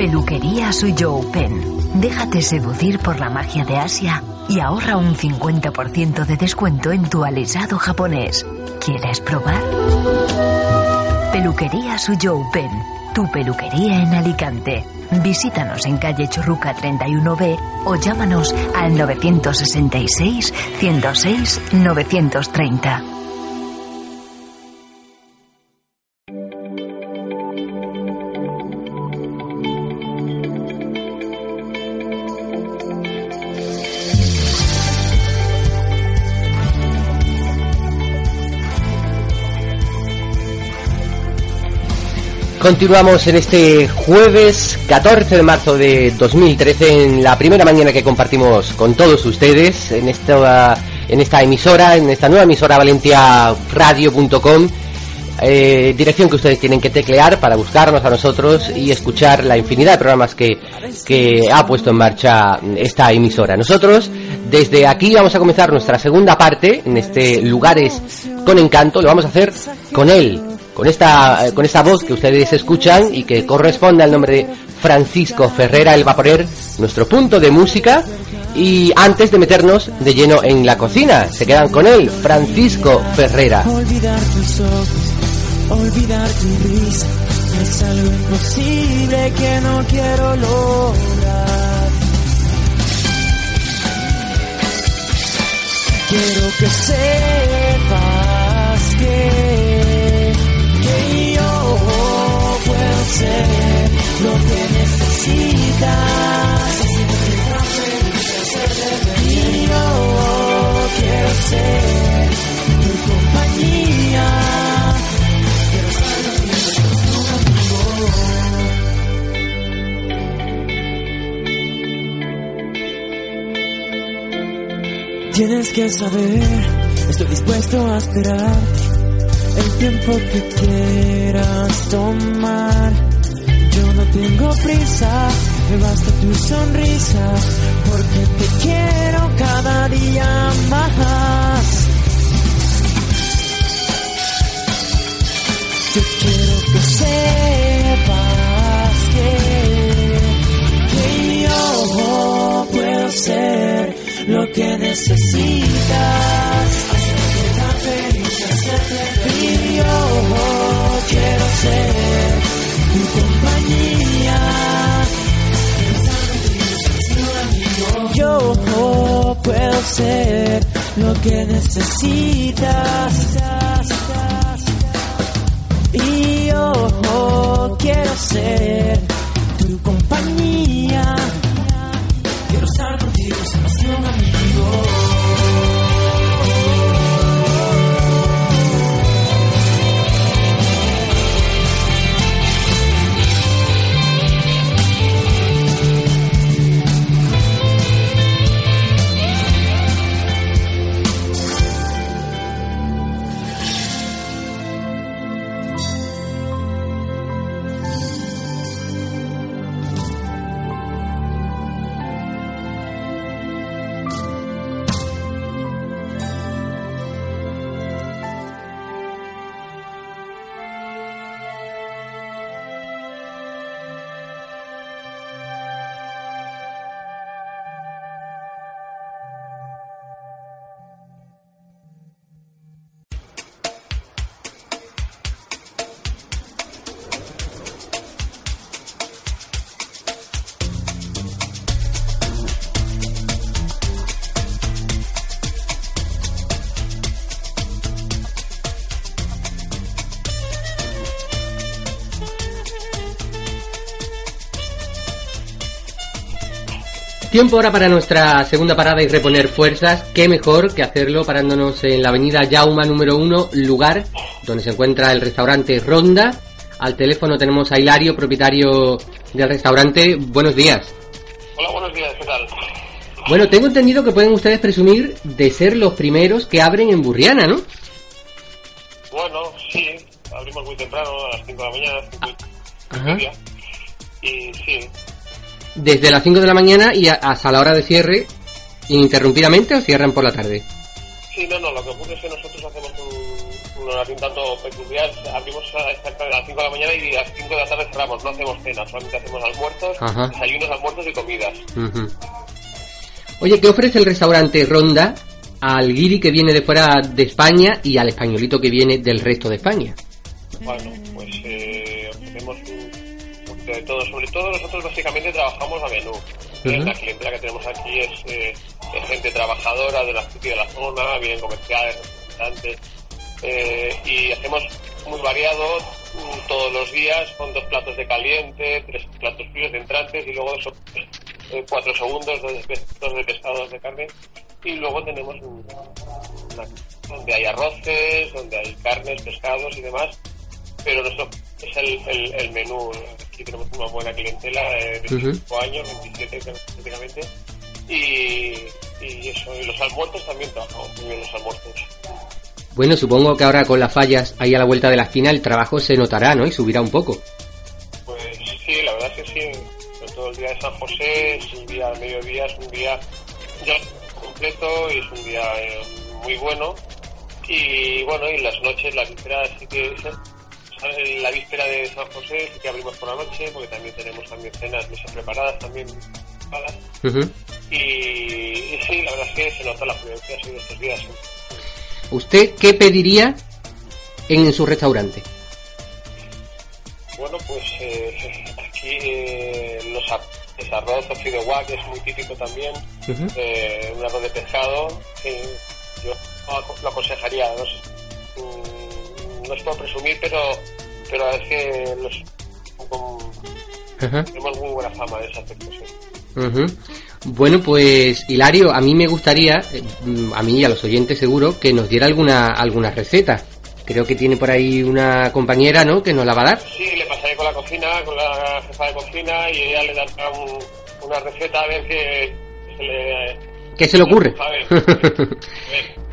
Peluquería Suyou Pen. Déjate seducir por la magia de Asia y ahorra un 50% de descuento en tu alisado japonés. ¿Quieres probar? Peluquería Suyou Pen. Tu peluquería en Alicante. Visítanos en calle Churruca 31B o llámanos al 966 106 930. Continuamos en este jueves 14 de marzo de 2013, en la primera mañana que compartimos con todos ustedes en esta, en esta emisora, en esta nueva emisora valentiaradio.com. Eh, dirección que ustedes tienen que teclear para buscarnos a nosotros y escuchar la infinidad de programas que, que ha puesto en marcha esta emisora. Nosotros desde aquí vamos a comenzar nuestra segunda parte en este Lugares con Encanto. Lo vamos a hacer con él, con esta, con esta voz que ustedes escuchan y que corresponde al nombre de Francisco Ferrera el Vaporer, nuestro punto de música. Y antes de meternos de lleno en la cocina, se quedan con él, Francisco Ferrera. Olvidar tus ojos, olvidar tu risa, es algo imposible que no quiero lograr. Necesitas. Y yo quiero ser tu compañía. Tienes que saber, estoy dispuesto a esperar el tiempo que quieras tomar. Tengo prisa, me basta tu sonrisa, porque te quiero cada día más. Yo quiero que sepas que, que yo puedo ser lo que necesitas. Hacerte tan feliz, hacerte feliz. Y yo quiero ser ser lo que necesitas. Y yo quiero ser tu compañía. Quiero estar contigo, ser un amigo. Tiempo ahora para nuestra segunda parada y reponer fuerzas. Qué mejor que hacerlo parándonos en la avenida Yauma número 1, lugar donde se encuentra el restaurante Ronda. Al teléfono tenemos a Hilario, propietario del restaurante. Buenos días. Hola, buenos días, ¿qué tal? Bueno, tengo entendido que pueden ustedes presumir de ser los primeros que abren en Burriana, ¿no? Bueno, sí, abrimos muy temprano, a las 5 de la mañana, 5 y Ajá. media. Y sí, Desde las 5 de la mañana y a- hasta la hora de cierre, ininterrumpidamente o cierran por la tarde. sí, no, no, lo que ocurre es que nosotros hacemos un, un horario un tanto peculiar. Abrimos a, las 5 de la mañana y a las 5 de la tarde cerramos. No hacemos cena, solamente hacemos almuerzos, Ajá. desayunos, almuerzos y comidas. Ujú. Oye, ¿qué ofrece el restaurante Ronda al guiri que viene de fuera de España y al españolito que viene del resto de España? Bueno, pues eh, ofrecemos un poquito de todo. Sobre todo nosotros básicamente trabajamos a menú. La clientela que tenemos aquí es eh, de gente trabajadora de la, de la zona, vienen comerciales, representantes. eh, y hacemos muy variado mm, todos los días con dos platos de caliente, tres platos fríos de entrantes y luego eh, cuatro segundos, dos de, dos de pescado, dos de carne. Y luego tenemos un- una, donde hay arroces, donde hay carnes, pescados y demás pero eso es el, el, el menú. Aquí tenemos una buena clientela de 25 años, 27 prácticamente, y, y eso, y los almuerzos también trabajamos muy bien los almuerzos. Bueno, supongo que ahora con las fallas ahí a la vuelta de la esquina el trabajo se notará, ¿no? Y subirá un poco. Pues sí, la verdad es que sí, todo el día de San José es un día, al mediodía es un día ya completo y es un día eh, muy bueno. Y bueno, y las noches, la víspera sí que la víspera de San José que abrimos por la noche porque también tenemos también cenas, mesas preparadas también preparadas. Y, y sí, la verdad es que se nota la así de estos días. ¿Usted qué pediría en su restaurante? Bueno, pues eh, aquí eh, los el arroz fideuá, que es muy típico también, eh, un arroz de pescado, que yo lo aconsejaría. No, sé, no es por presumir, pero, pero es que los, tenemos muy buena fama de ese aspecto. sí. Bueno, pues Hilario, a mí me gustaría, mm, a mí y a los oyentes seguro, que nos diera alguna, alguna receta. Creo que tiene por ahí una compañera, ¿no? Que nos la va a dar. Sí, le pasaré con la cocina, con la jefa de cocina, y ella le dará un- una receta a ver qué se le... ¿Qué se le ocurre? A a.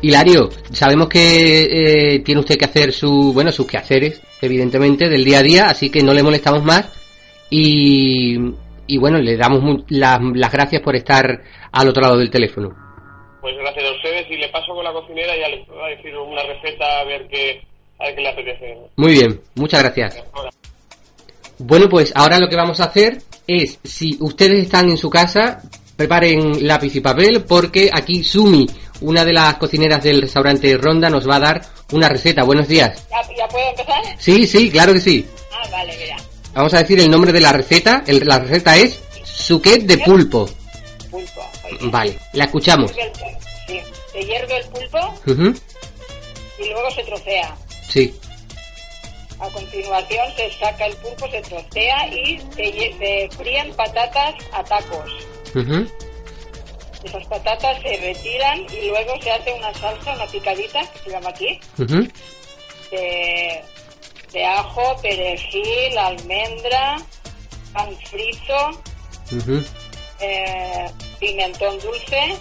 Hilario, sabemos que eh, tiene usted que hacer su, bueno, sus quehaceres, evidentemente, del día a día, así que no le molestamos más y, y bueno, le damos las, las gracias por estar al otro lado del teléfono. Pues gracias a ustedes y le paso con la cocinera y ya le puedo decir una receta a ver qué, a ver qué le apetece. Muy bien, muchas gracias. Bueno, pues ahora lo que vamos a hacer es, si ustedes están en su casa, preparen lápiz y papel porque aquí Sumi, una de las cocineras del restaurante Ronda, nos va a dar una receta. Buenos días. ¿Ya, ya puedo empezar? Sí, sí, claro que sí. Ah, vale, mira. Vamos a decir el nombre de la receta. El- la receta es suquet de pulpo. Pulpo. oye. Vale, la escuchamos. Sí, se hierve el pulpo y luego se trocea. Sí. A continuación se saca el pulpo, se trocea y se, se fríen patatas a tacos. Ujú, Esas patatas se retiran y luego se hace una salsa, una picadita, que se llama aquí, de, de ajo, perejil, almendra, pan frito, eh, pimentón dulce,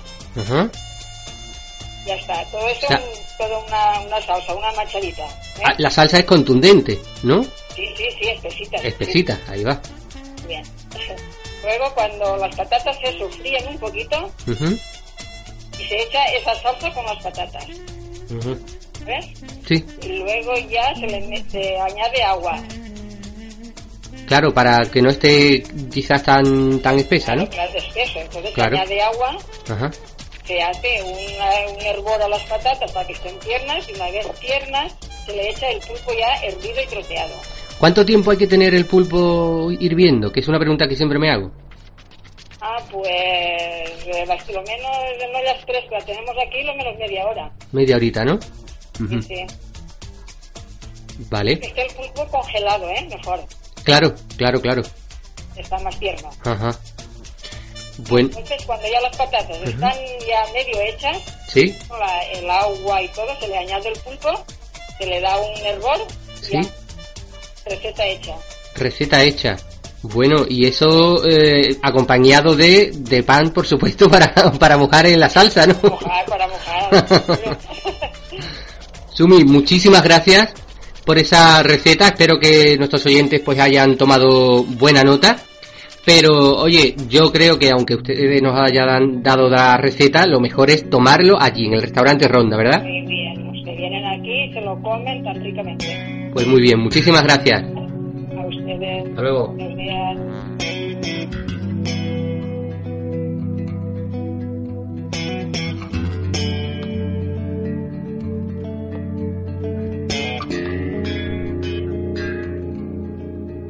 ya está. Todo eso, O sea- un- toda una, una salsa, una machadita. ¿eh? Ah, La salsa es contundente, ¿no? Sí, sí, sí, espesita. Espesita, ahí va. Bien. Luego, cuando las patatas se sofríen un poquito, Ujú, y se echa esa salsa con las patatas. ujú. ¿Ves? Sí, Y luego ya se le me- se añade agua. claro, para que no esté quizás tan tan espesa, ¿no? Claro, espeso. Entonces Claro. se añade agua, Ajá. se hace una- un hervor a las patatas para que estén tiernas, y una vez tiernas, se le echa el pulpo ya hervido y troceado. ¿Cuánto tiempo hay que tener el pulpo hirviendo? Que es una pregunta que siempre me hago. Ah, pues eh, las- lo menos, no las tres que las tenemos aquí, lo menos media hora. Media horita, ¿no? Ujú. Sí. Vale. Es que el pulpo congelado, ¿eh? Mejor. Claro, claro, claro. Está más tierno. Ajá. Buen, Entonces, cuando ya las patatas están ya medio hechas, ¿sí? con la- el agua y todo, se le añade el pulpo, se le da un hervor, Sí. ya, receta hecha. Receta hecha. Bueno, y eso eh, acompañado de, de pan, por supuesto, para, para mojar en la salsa, ¿no? Mojar para mojar. Sumi, muchísimas gracias por esa receta. Espero que nuestros oyentes pues hayan tomado buena nota. Pero, oye, yo creo que aunque ustedes nos hayan dado la receta, lo mejor es tomarlo allí, en el restaurante Ronda, ¿verdad? Muy bien, los que vienen aquí se lo comen tan ricamente. Pues muy bien, muchísimas gracias. Hasta luego.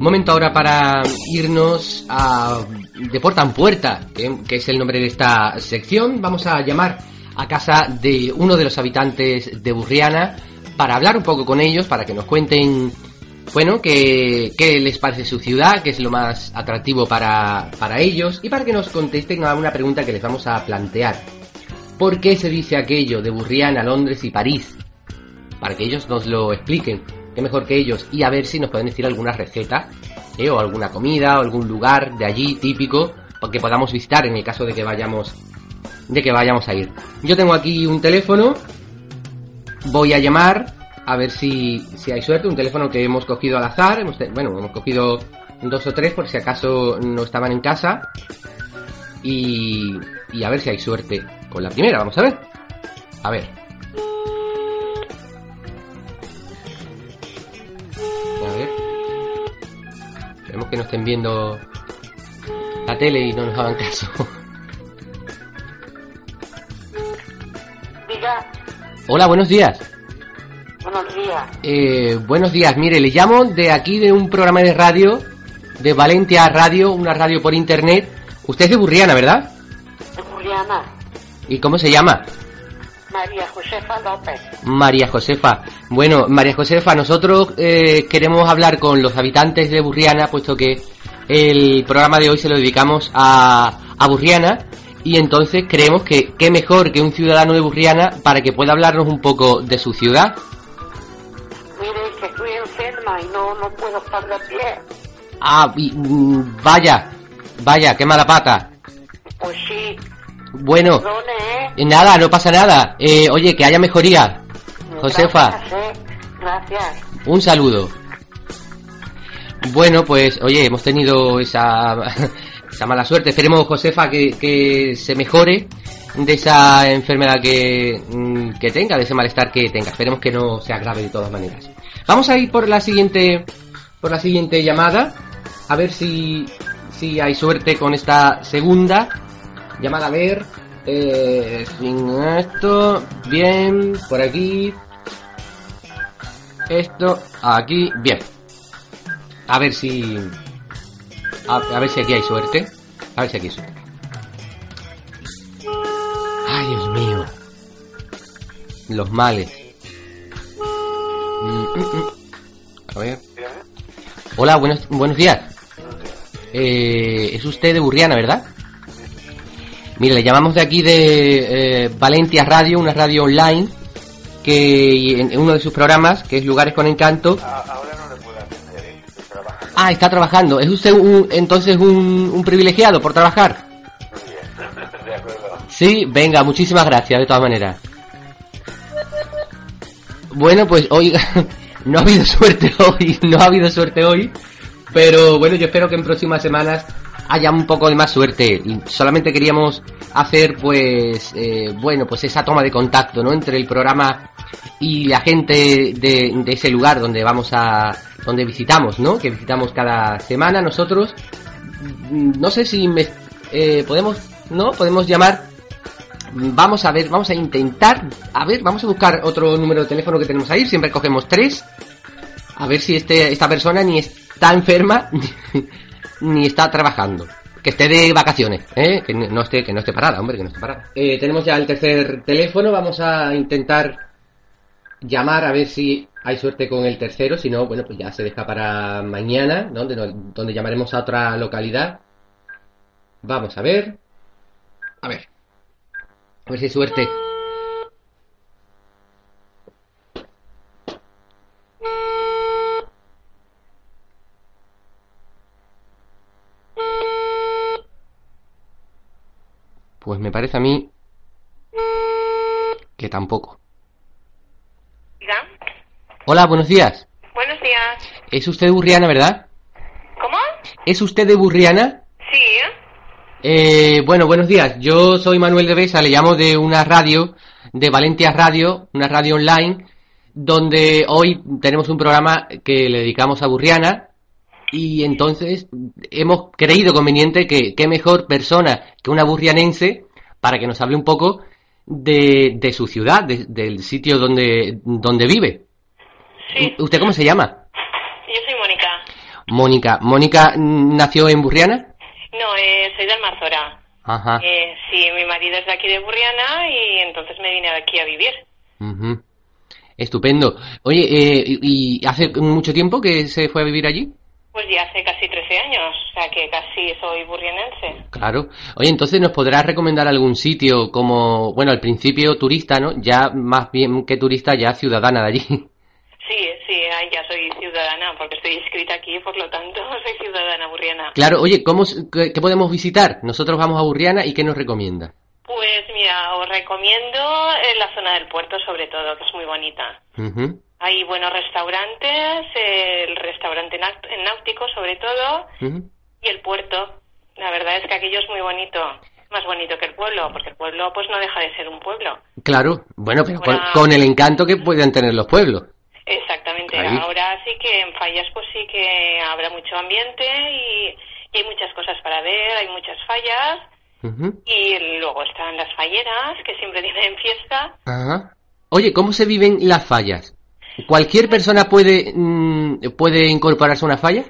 Momento ahora para irnos a de puerta en puerta, que, que es el nombre de esta sección. Vamos a llamar a casa de uno de los habitantes de Burriana para hablar un poco con ellos, para que nos cuenten, bueno, qué, qué les parece su ciudad, qué es lo más atractivo para, para ellos y para que nos contesten a una pregunta que les vamos a plantear. ¿Por qué se dice aquello de Burriana, Londres y París? Para que ellos nos lo expliquen. Qué mejor que ellos. Y a ver si nos pueden decir alguna receta, ¿eh? o alguna comida, o algún lugar de allí típico, que podamos visitar en el caso de que vayamos, de que vayamos a ir. Yo tengo aquí un teléfono. Voy a llamar a ver si, si hay suerte. Un teléfono que hemos cogido al azar. Hemos bueno, hemos cogido dos o tres por si acaso no estaban en casa. Y, y a ver si hay suerte con la primera. Vamos a ver. A ver. A ver. Esperemos que no estén viendo la tele y no nos hagan caso. Diga, Hola, buenos días. Buenos días. Eh, buenos días, mire, le llamo de aquí de un programa de radio, de Valencia Radio, una radio por internet. Usted es de Burriana, ¿verdad? De Juliana, ¿Y cómo se llama? María Josefa López. María Josefa. Bueno, María Josefa, nosotros eh, queremos hablar con los habitantes de Burriana, puesto que el programa de hoy se lo dedicamos a, a Burriana. Y entonces creemos que qué mejor que un ciudadano de Burriana para que pueda hablarnos un poco de su ciudad. Y no, no puedo estar de pie. Ah, y, mm, vaya, vaya, qué mala pata. Pues sí, Bueno, perdone, ¿eh? eh, nada, no pasa nada. Eh, oye, que haya mejoría. Josefa. Gracias, ¿eh? Gracias. Un saludo. Bueno, pues, oye, hemos tenido esa, esa mala suerte. Esperemos, Josefa, que, que se mejore de esa enfermedad que, mm, que tenga, de ese malestar que tenga. Esperemos que no sea grave de todas maneras. Vamos a ir por la siguiente, por la siguiente llamada. A ver si, si hay suerte con esta segunda llamada. A ver, eh, sin esto, bien, por aquí, esto aquí, bien. A ver si. A, a ver si aquí hay suerte. A ver si aquí hay suerte. Ay, Dios mío. Los males. Mm, mm, mm. A ver. Hola, buenos, buenos días. Eh, es usted de Burriana, ¿verdad? Mire, le llamamos de aquí de eh, Valencia Radio, una radio online que en en uno de sus programas, que es Lugares con Encanto. Ahora no le puedo atender, ¿eh? estoy trabajando. Ah, está trabajando. ¿Es usted un, entonces un, un privilegiado por trabajar? De acuerdo. Sí, venga, muchísimas gracias de todas maneras. Bueno, pues oiga, no ha habido suerte hoy, no ha habido suerte hoy, pero bueno, yo espero que en próximas semanas haya un poco de más suerte. Solamente queríamos hacer, pues, eh, bueno, pues esa toma de contacto, ¿no? Entre el programa y la gente de, de ese lugar donde vamos a, donde visitamos, ¿no? Que visitamos cada semana nosotros. Mm, No sé si me, eh, podemos, ¿no? Podemos llamar Vamos a ver, vamos a intentar. A ver, vamos a buscar otro número de teléfono que tenemos ahí. Siempre cogemos tres. A ver si este, esta persona ni está enferma ni está trabajando. Que esté de vacaciones, ¿eh? Que no esté, que no esté parada, hombre, que no esté parada. Eh, tenemos ya el tercer teléfono. Vamos a intentar llamar a ver si hay suerte con el tercero. Si no, bueno, pues ya se deja para mañana, donde, donde llamaremos a otra localidad. Vamos a ver. A ver. A ver si hay suerte. Pues me parece a mí que tampoco. Hola, buenos días. Buenos días. Es usted de Burriana, ¿verdad? ¿Cómo? ¿Es usted de Burriana? Eh, bueno, buenos días. Yo soy Manuel de Besa, le llamo de una radio, de Valencia Radio, una radio online, donde hoy tenemos un programa que le dedicamos a Burriana y entonces hemos creído conveniente que qué mejor persona que una burrianense para que nos hable un poco de, de su ciudad, de- del sitio donde, donde vive. Sí, ¿U- ¿Usted cómo se llama? yo soy Mónica. Mónica. ¿Mónica nació en Burriana? No, eh, soy de Almazora. Ajá. Eh, sí, mi marido es de aquí de Burriana y entonces me vine aquí a vivir. Ujú. Estupendo. Oye, eh, ¿y hace mucho tiempo que se fue a vivir allí? Pues ya hace casi 13 años, o sea que casi soy burrianense. Claro. Oye, entonces nos podrás recomendar algún sitio como, bueno, al principio turista, ¿no? Ya más bien que turista, ya ciudadana de allí. Sí, sí, ya soy ciudadana porque estoy inscrita aquí, por lo tanto soy ciudadana burriana. Claro, oye, ¿cómo, qué, qué podemos visitar? Nosotros vamos a Burriana y ¿qué nos recomienda? Pues mira, os recomiendo eh, la zona del puerto sobre todo, que es muy bonita. Hay buenos restaurantes, el restaurante náutico sobre todo, y el puerto. La verdad es que aquello es muy bonito, más bonito que el pueblo, porque el pueblo pues no deja de ser un pueblo. Claro, bueno, pero con el encanto que pueden tener los pueblos. Exactamente. Ahí. Ahora sí que en fallas pues sí que habrá mucho ambiente y, y hay muchas cosas para ver, hay muchas fallas y luego están las falleras que siempre tienen fiesta. Ajá. Oye, ¿cómo se viven las fallas? ¿Cualquier persona puede, mm, puede incorporarse a una falla?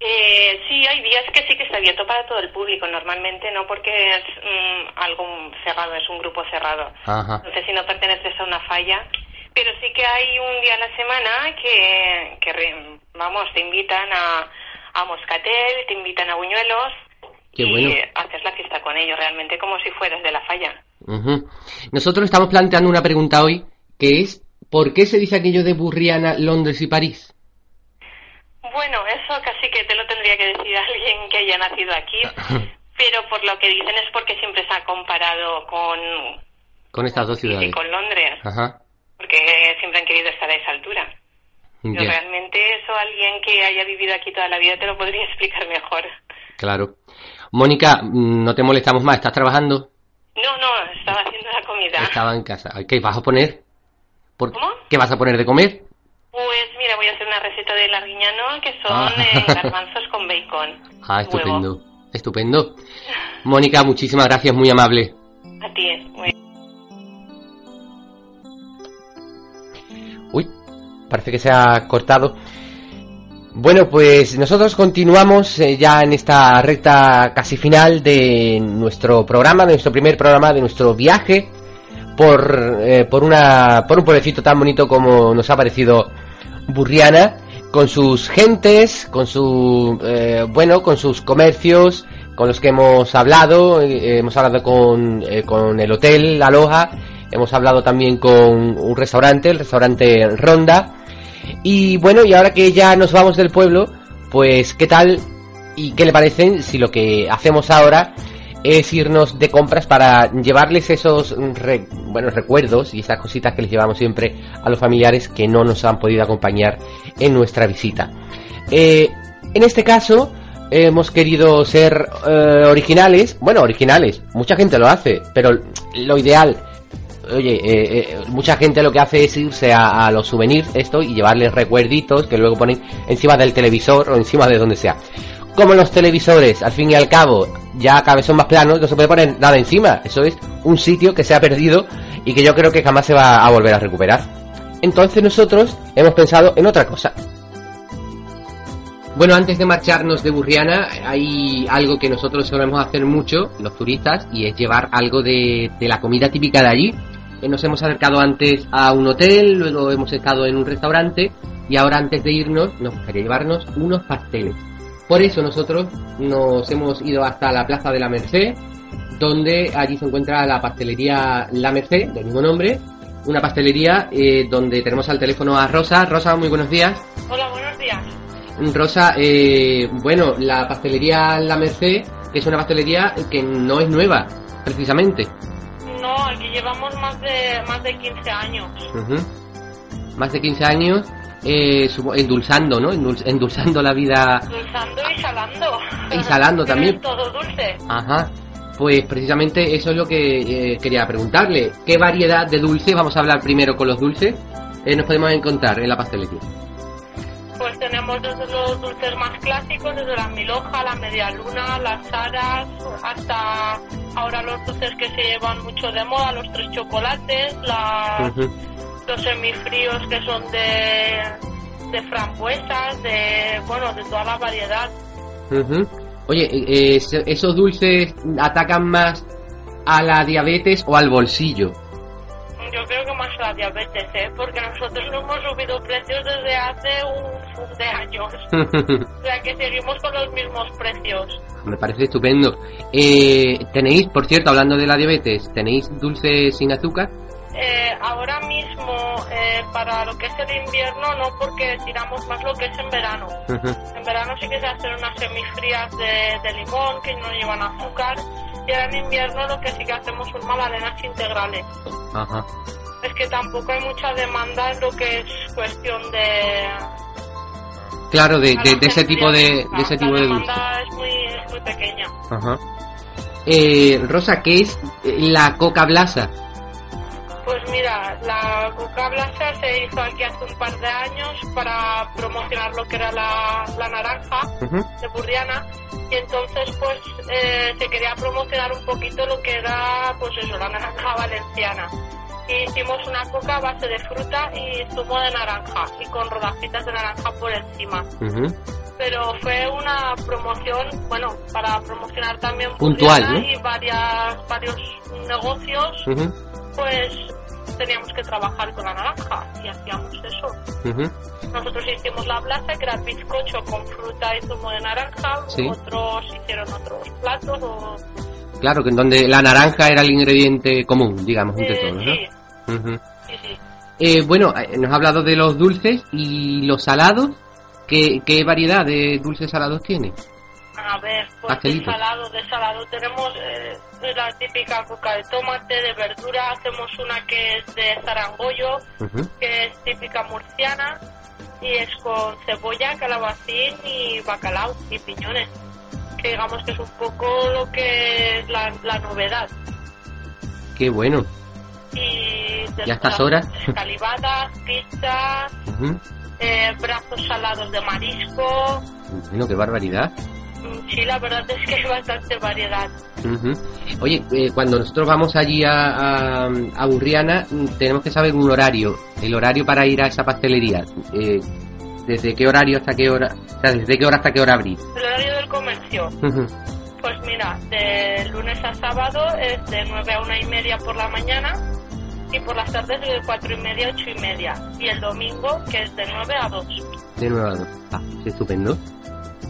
Eh, sí, hay días que sí que está abierto para todo el público, normalmente no porque es mm, algo cerrado, es un grupo cerrado. Ajá. Entonces, si no perteneces a una falla, pero sí que hay un día a la semana que, que re- vamos, te invitan a, a Moscatel, te invitan a Buñuelos Qué y bueno. haces la fiesta con ellos, realmente como si fueras de la falla. Ujú. Nosotros estamos planteando una pregunta hoy, que es, ¿por qué se dice aquello de Burriana, Londres y París? Bueno, eso casi que te lo tendría que decir alguien que haya nacido aquí, pero por lo que dicen es porque siempre se ha comparado con, Con estas dos y ciudades. con Londres, Ajá. Porque siempre han querido estar a esa altura. Pero Ya, realmente eso alguien que haya vivido aquí toda la vida te lo podría explicar mejor. claro. Mónica, mm, no te molestamos más, ¿estás trabajando? No, no, estaba haciendo la comida. Estaba en casa. ¿Qué vas a poner? ¿Por- ¿Cómo? ¿Qué vas a poner de comer? Pues mira, voy a hacer una receta de larguiñano que son Ah. eh, garbanzos con bacon. Ah, Huevo. estupendo. Estupendo. Mónica, muchísimas gracias, muy amable. A ti, muy parece que se ha cortado. Bueno, pues nosotros continuamos eh, ya en esta recta casi final de nuestro programa, de nuestro primer programa, de nuestro viaje por, eh, por, una, por un pueblecito tan bonito como nos ha parecido Burriana, con sus gentes, con su, eh, bueno, con sus comercios, con los que hemos hablado, hemos hablado con, con el hotel La Loja, hemos hablado también con un restaurante, el restaurante Ronda, y bueno, y ahora que ya nos vamos del pueblo, pues ¿qué tal y qué le parecen si lo que hacemos ahora es irnos de compras para llevarles esos buenos recuerdos y esas cositas que les llevamos siempre a los familiares que no nos han podido acompañar en nuestra visita. Eh, en este caso hemos querido ser eh, originales, bueno, originales, mucha gente lo hace, pero lo ideal Oye, eh, eh, mucha gente lo que hace es irse a, los souvenirs esto y llevarles recuerditos que luego ponen encima del televisor o encima de donde sea. Como los televisores, al fin y al cabo, ya cada vez son más planos, no se puede poner nada encima. Eso es un sitio que se ha perdido y que yo creo que jamás se va a volver a recuperar. Entonces nosotros hemos pensado en otra cosa. Bueno, antes de marcharnos de Burriana, hay algo que nosotros solemos hacer mucho, los turistas, y es llevar algo de la comida típica de allí. Eh, Nos hemos acercado antes a un hotel, luego hemos estado en un restaurante, y ahora antes de irnos nos gustaría llevarnos unos pasteles. Por eso nosotros nos hemos ido hasta la Plaza de la Merced, donde allí se encuentra la pastelería La Merced, del mismo nombre, una pastelería eh, donde tenemos al teléfono a Rosa. Rosa, muy buenos días. Hola, buenos días. Rosa, eh, bueno, la pastelería La Merced, que es una pastelería que no es nueva, precisamente. Aquí llevamos más de más de 15 años. Más de 15 años eh, endulzando, ¿no? Endul- endulzando la vida. Y salando. Y salando también. Todo dulce. Ajá. Pues precisamente eso es lo que eh, quería preguntarle. ¿Qué variedad de dulce? Vamos a hablar primero con los dulces. eh, nos podemos encontrar en la pastelería? Pues tenemos desde los dulces más clásicos, desde la milhoja, la media luna, las aras, hasta ahora los dulces que se llevan mucho de moda, los tres chocolates, la- Ujú. los semifríos que son de, de frambuesas, de, bueno, de toda la variedad. Oye, eh, eh, ¿esos dulces atacan más a la diabetes o al bolsillo? Yo creo que más la diabetes, ¿eh? Porque nosotros no hemos subido precios desde hace un, un de años. O sea que seguimos con los mismos precios. Me parece estupendo. Eh, tenéis, por cierto, hablando de la diabetes, ¿tenéis dulces sin azúcar? Eh, ahora mismo, eh, para lo que es el invierno, no, porque tiramos más lo que es en verano. En verano sí que se hacen unas semifrías de, de limón que no llevan azúcar. Y ahora en invierno lo que sí que hacemos son magdalenas integrales. Ajá. Es que tampoco hay mucha demanda en lo que es cuestión de... Claro, de, de- la de ese tipo de, de ese tipo La de dulces. demanda es muy, es muy pequeña. Ajá. Eh, Rosa, ¿qué es la coca blasa? Se hizo aquí hace un par de años para promocionar lo que era la, la naranja Ujú. de Burriana y entonces pues eh, se quería promocionar un poquito lo que era pues eso, la naranja valenciana. Y hicimos una coca a base de fruta y zumo de naranja y con rodajitas de naranja por encima. Ujú. Pero fue una promoción, bueno, para promocionar también Puntual, Burriana ¿no? y varias, varios negocios Ujú. pues teníamos que trabajar con la naranja y hacíamos eso. Ujú. Nosotros hicimos la blasa, que era bizcocho con fruta y zumo de naranja, Sí. otros hicieron otros platos o... Claro, que en donde la naranja era el ingrediente común, digamos, entre Eh, todos, sí, ¿no? Ujú. sí, sí. Eh, bueno, eh, nos ha hablado de los dulces y los salados. ¿Qué, qué variedad de dulces salados tiene? A ver, pues de salado, de salado tenemos eh, la típica coca de tomate, de verdura, hacemos una que es de zarangollo, que es típica murciana y es con cebolla, calabacín y bacalao y piñones. Que digamos que es un poco lo que es la, la novedad. Qué bueno. Y ¿Y a estas horas? Calibadas, pizzas, Ujú. eh, brazos salados de marisco. Bueno, qué barbaridad. Sí, la verdad es que hay bastante variedad. Oye, eh, cuando nosotros vamos allí a, a, a Burriana, mm, tenemos que saber un horario, el horario para ir a esa pastelería. Eh, ¿Desde qué horario hasta qué hora? O sea, ¿desde qué hora hasta qué hora abrir? El horario del comercio. Pues mira, de lunes a sábado es de 9 a 1 y media por la mañana y por las tardes de 4 y media a 8 y media. Y el domingo que es de 9 a 2. De nuevo. a dos. Ah, sí, estupendo.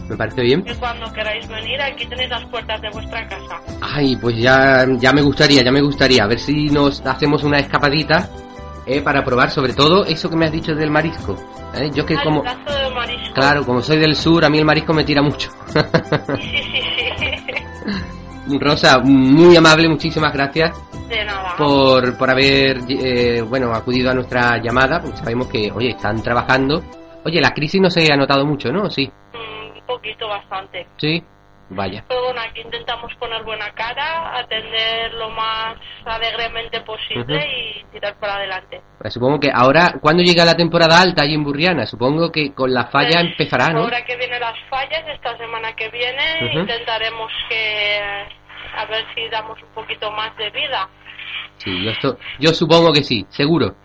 Me parece bien. Y cuando queráis venir, aquí tenéis las puertas de vuestra casa. Ay, pues ya, ya me gustaría, ya me gustaría. A ver si nos hacemos una escapadita eh, para probar sobre todo eso que me has dicho del marisco. ¿eh? Yo que como... marisco. Claro, como soy del sur, a mí el marisco me tira mucho. Sí, sí, sí. Rosa, muy amable, muchísimas gracias De nada. por, por haber eh, bueno acudido a nuestra llamada, porque sabemos que, oye, están trabajando. Oye, la crisis no se ha notado mucho, ¿no? Sí, poquito, bastante. sí, vaya. Pero bueno, aquí intentamos poner buena cara, atender lo más alegremente posible Ujú. y tirar para adelante. Pues supongo que ahora, cuando llega la temporada alta allí en Burriana, supongo que con la falla Pues, empezará, ¿no? Ahora que vienen las fallas, esta semana que viene, Ujú. intentaremos que a ver si damos un poquito más de vida. Sí, yo, esto, yo supongo que sí, seguro.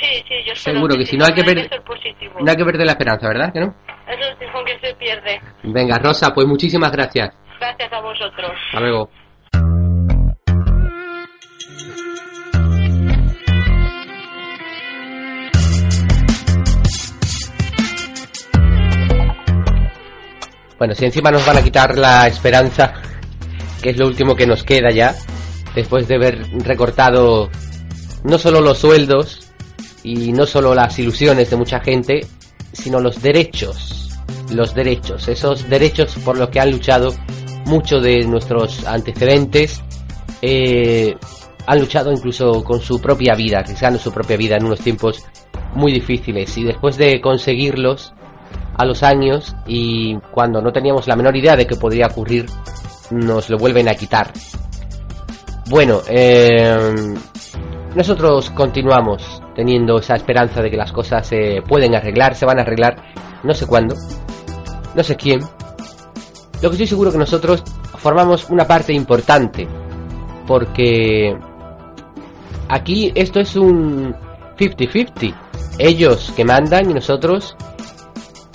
Sí, sí, yo Seguro que si no hay que también per- ser positivo. No hay que perder la esperanza, ¿verdad? ¿Que no? Es el tiempo que se pierde. Venga, Rosa, pues muchísimas gracias. Gracias a vosotros. Hasta luego. Bueno, si encima nos van a quitar la esperanza, que es lo último que nos queda ya, después de haber recortado no solo los sueldos y no solo las ilusiones de mucha gente, sino los derechos, los derechos, esos derechos por los que han luchado muchos de nuestros antecedentes, eh, han luchado incluso con su propia vida, arriesgando su propia vida en unos tiempos muy difíciles y después de conseguirlos a los años y cuando no teníamos la menor idea de que podría ocurrir, nos lo vuelven a quitar. Bueno, eh, nosotros continuamos teniendo esa esperanza de que las cosas se pueden arreglar, se van a arreglar, no sé cuándo, no sé quién. Lo que estoy seguro que nosotros formamos una parte importante, porque aquí esto es un 50-50. Ellos que mandan y nosotros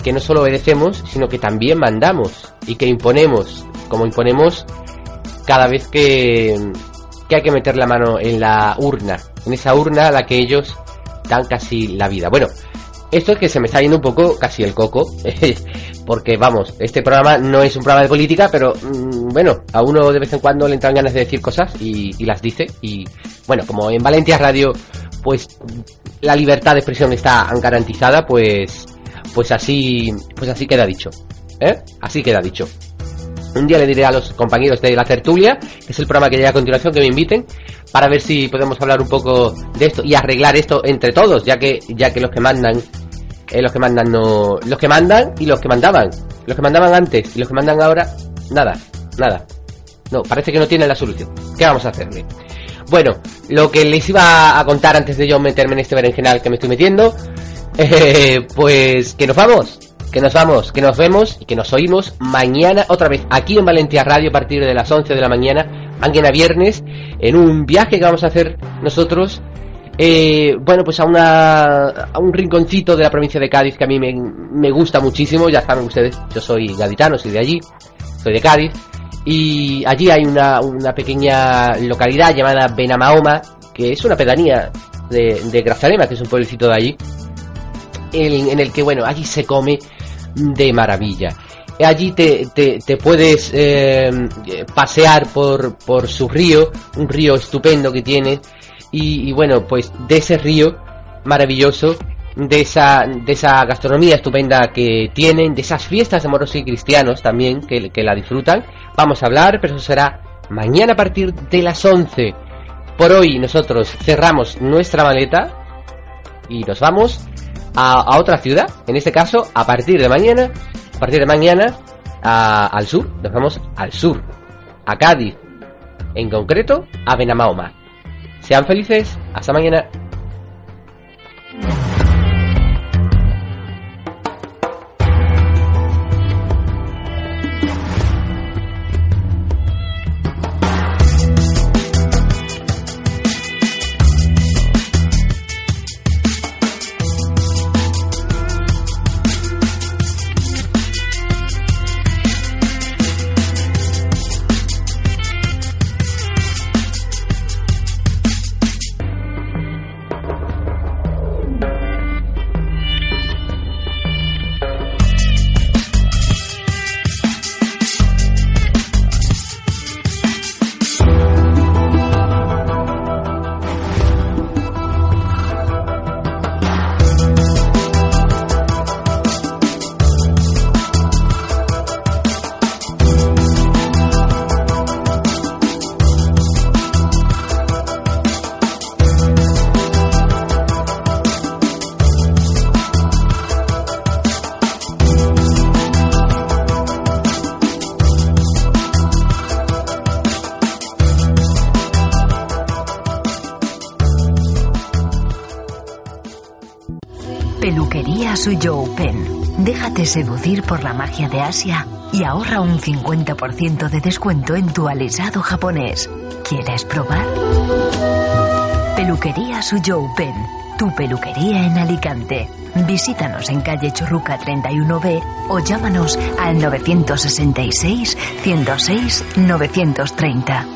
que no solo obedecemos, sino que también mandamos y que imponemos, como imponemos cada vez que, que hay que meter la mano en la urna, en esa urna a la que ellos dan casi la vida. Bueno, esto es que se me está yendo un poco casi el coco, porque vamos, este programa no es un programa de política, pero mm, bueno, a uno de vez en cuando le entran ganas de decir cosas y, las dice. Y bueno, como en Valencia Radio, pues la libertad de expresión está garantizada, pues, pues así, pues así queda dicho, ¿eh? Así queda dicho. Un día le diré a los compañeros de la tertulia, que es el programa que llega a continuación, que me inviten para ver si podemos hablar un poco de esto y arreglar esto entre todos, ya que ya que los que mandan eh, los que mandan no los que mandan y los que mandaban, los que mandaban antes y los que mandan ahora nada, nada. No, parece que no tienen la solución. ¿Qué vamos a hacerle? Bueno, lo que les iba a contar antes de yo meterme en este berenjenal que me estoy metiendo, eh, pues que nos vamos, que nos vamos, que nos vemos y que nos oímos mañana otra vez aquí en Valencia Radio a partir de las 11 de la mañana, mañana viernes, en un viaje que vamos a hacer nosotros, eh, bueno, pues a, una, a un rinconcito de la provincia de Cádiz que a mí me, me gusta muchísimo, ya saben ustedes, yo soy gaditano, soy de allí, soy de Cádiz, y allí hay una, una pequeña localidad llamada Benamahoma, que es una pedanía de, de Grazalema, que es un pueblecito de allí, en el que, bueno, allí se come de maravilla. Allí te, te, puedes eh, pasear por, por su río, un río estupendo que tiene, y, y, bueno, pues de ese río maravilloso, de esa, de esa gastronomía estupenda que tienen, de esas fiestas de moros y cristianos también que, que la disfrutan, vamos a hablar, pero eso será mañana a partir de las 11. Por hoy nosotros cerramos nuestra maleta y nos vamos a, otra ciudad, en este caso, a partir de mañana, a partir de mañana, a, al sur, nos vamos al sur, a Cádiz, en concreto, a Benamahoma. Sean felices, hasta mañana. Suyo Pen. Déjate seducir por la magia de Asia y ahorra un 50% de descuento en tu alisado japonés. ¿Quieres probar? Peluquería Suyo Pen. Tu peluquería en Alicante. Visítanos en calle Churruca 31B o llámanos al 966 106 930.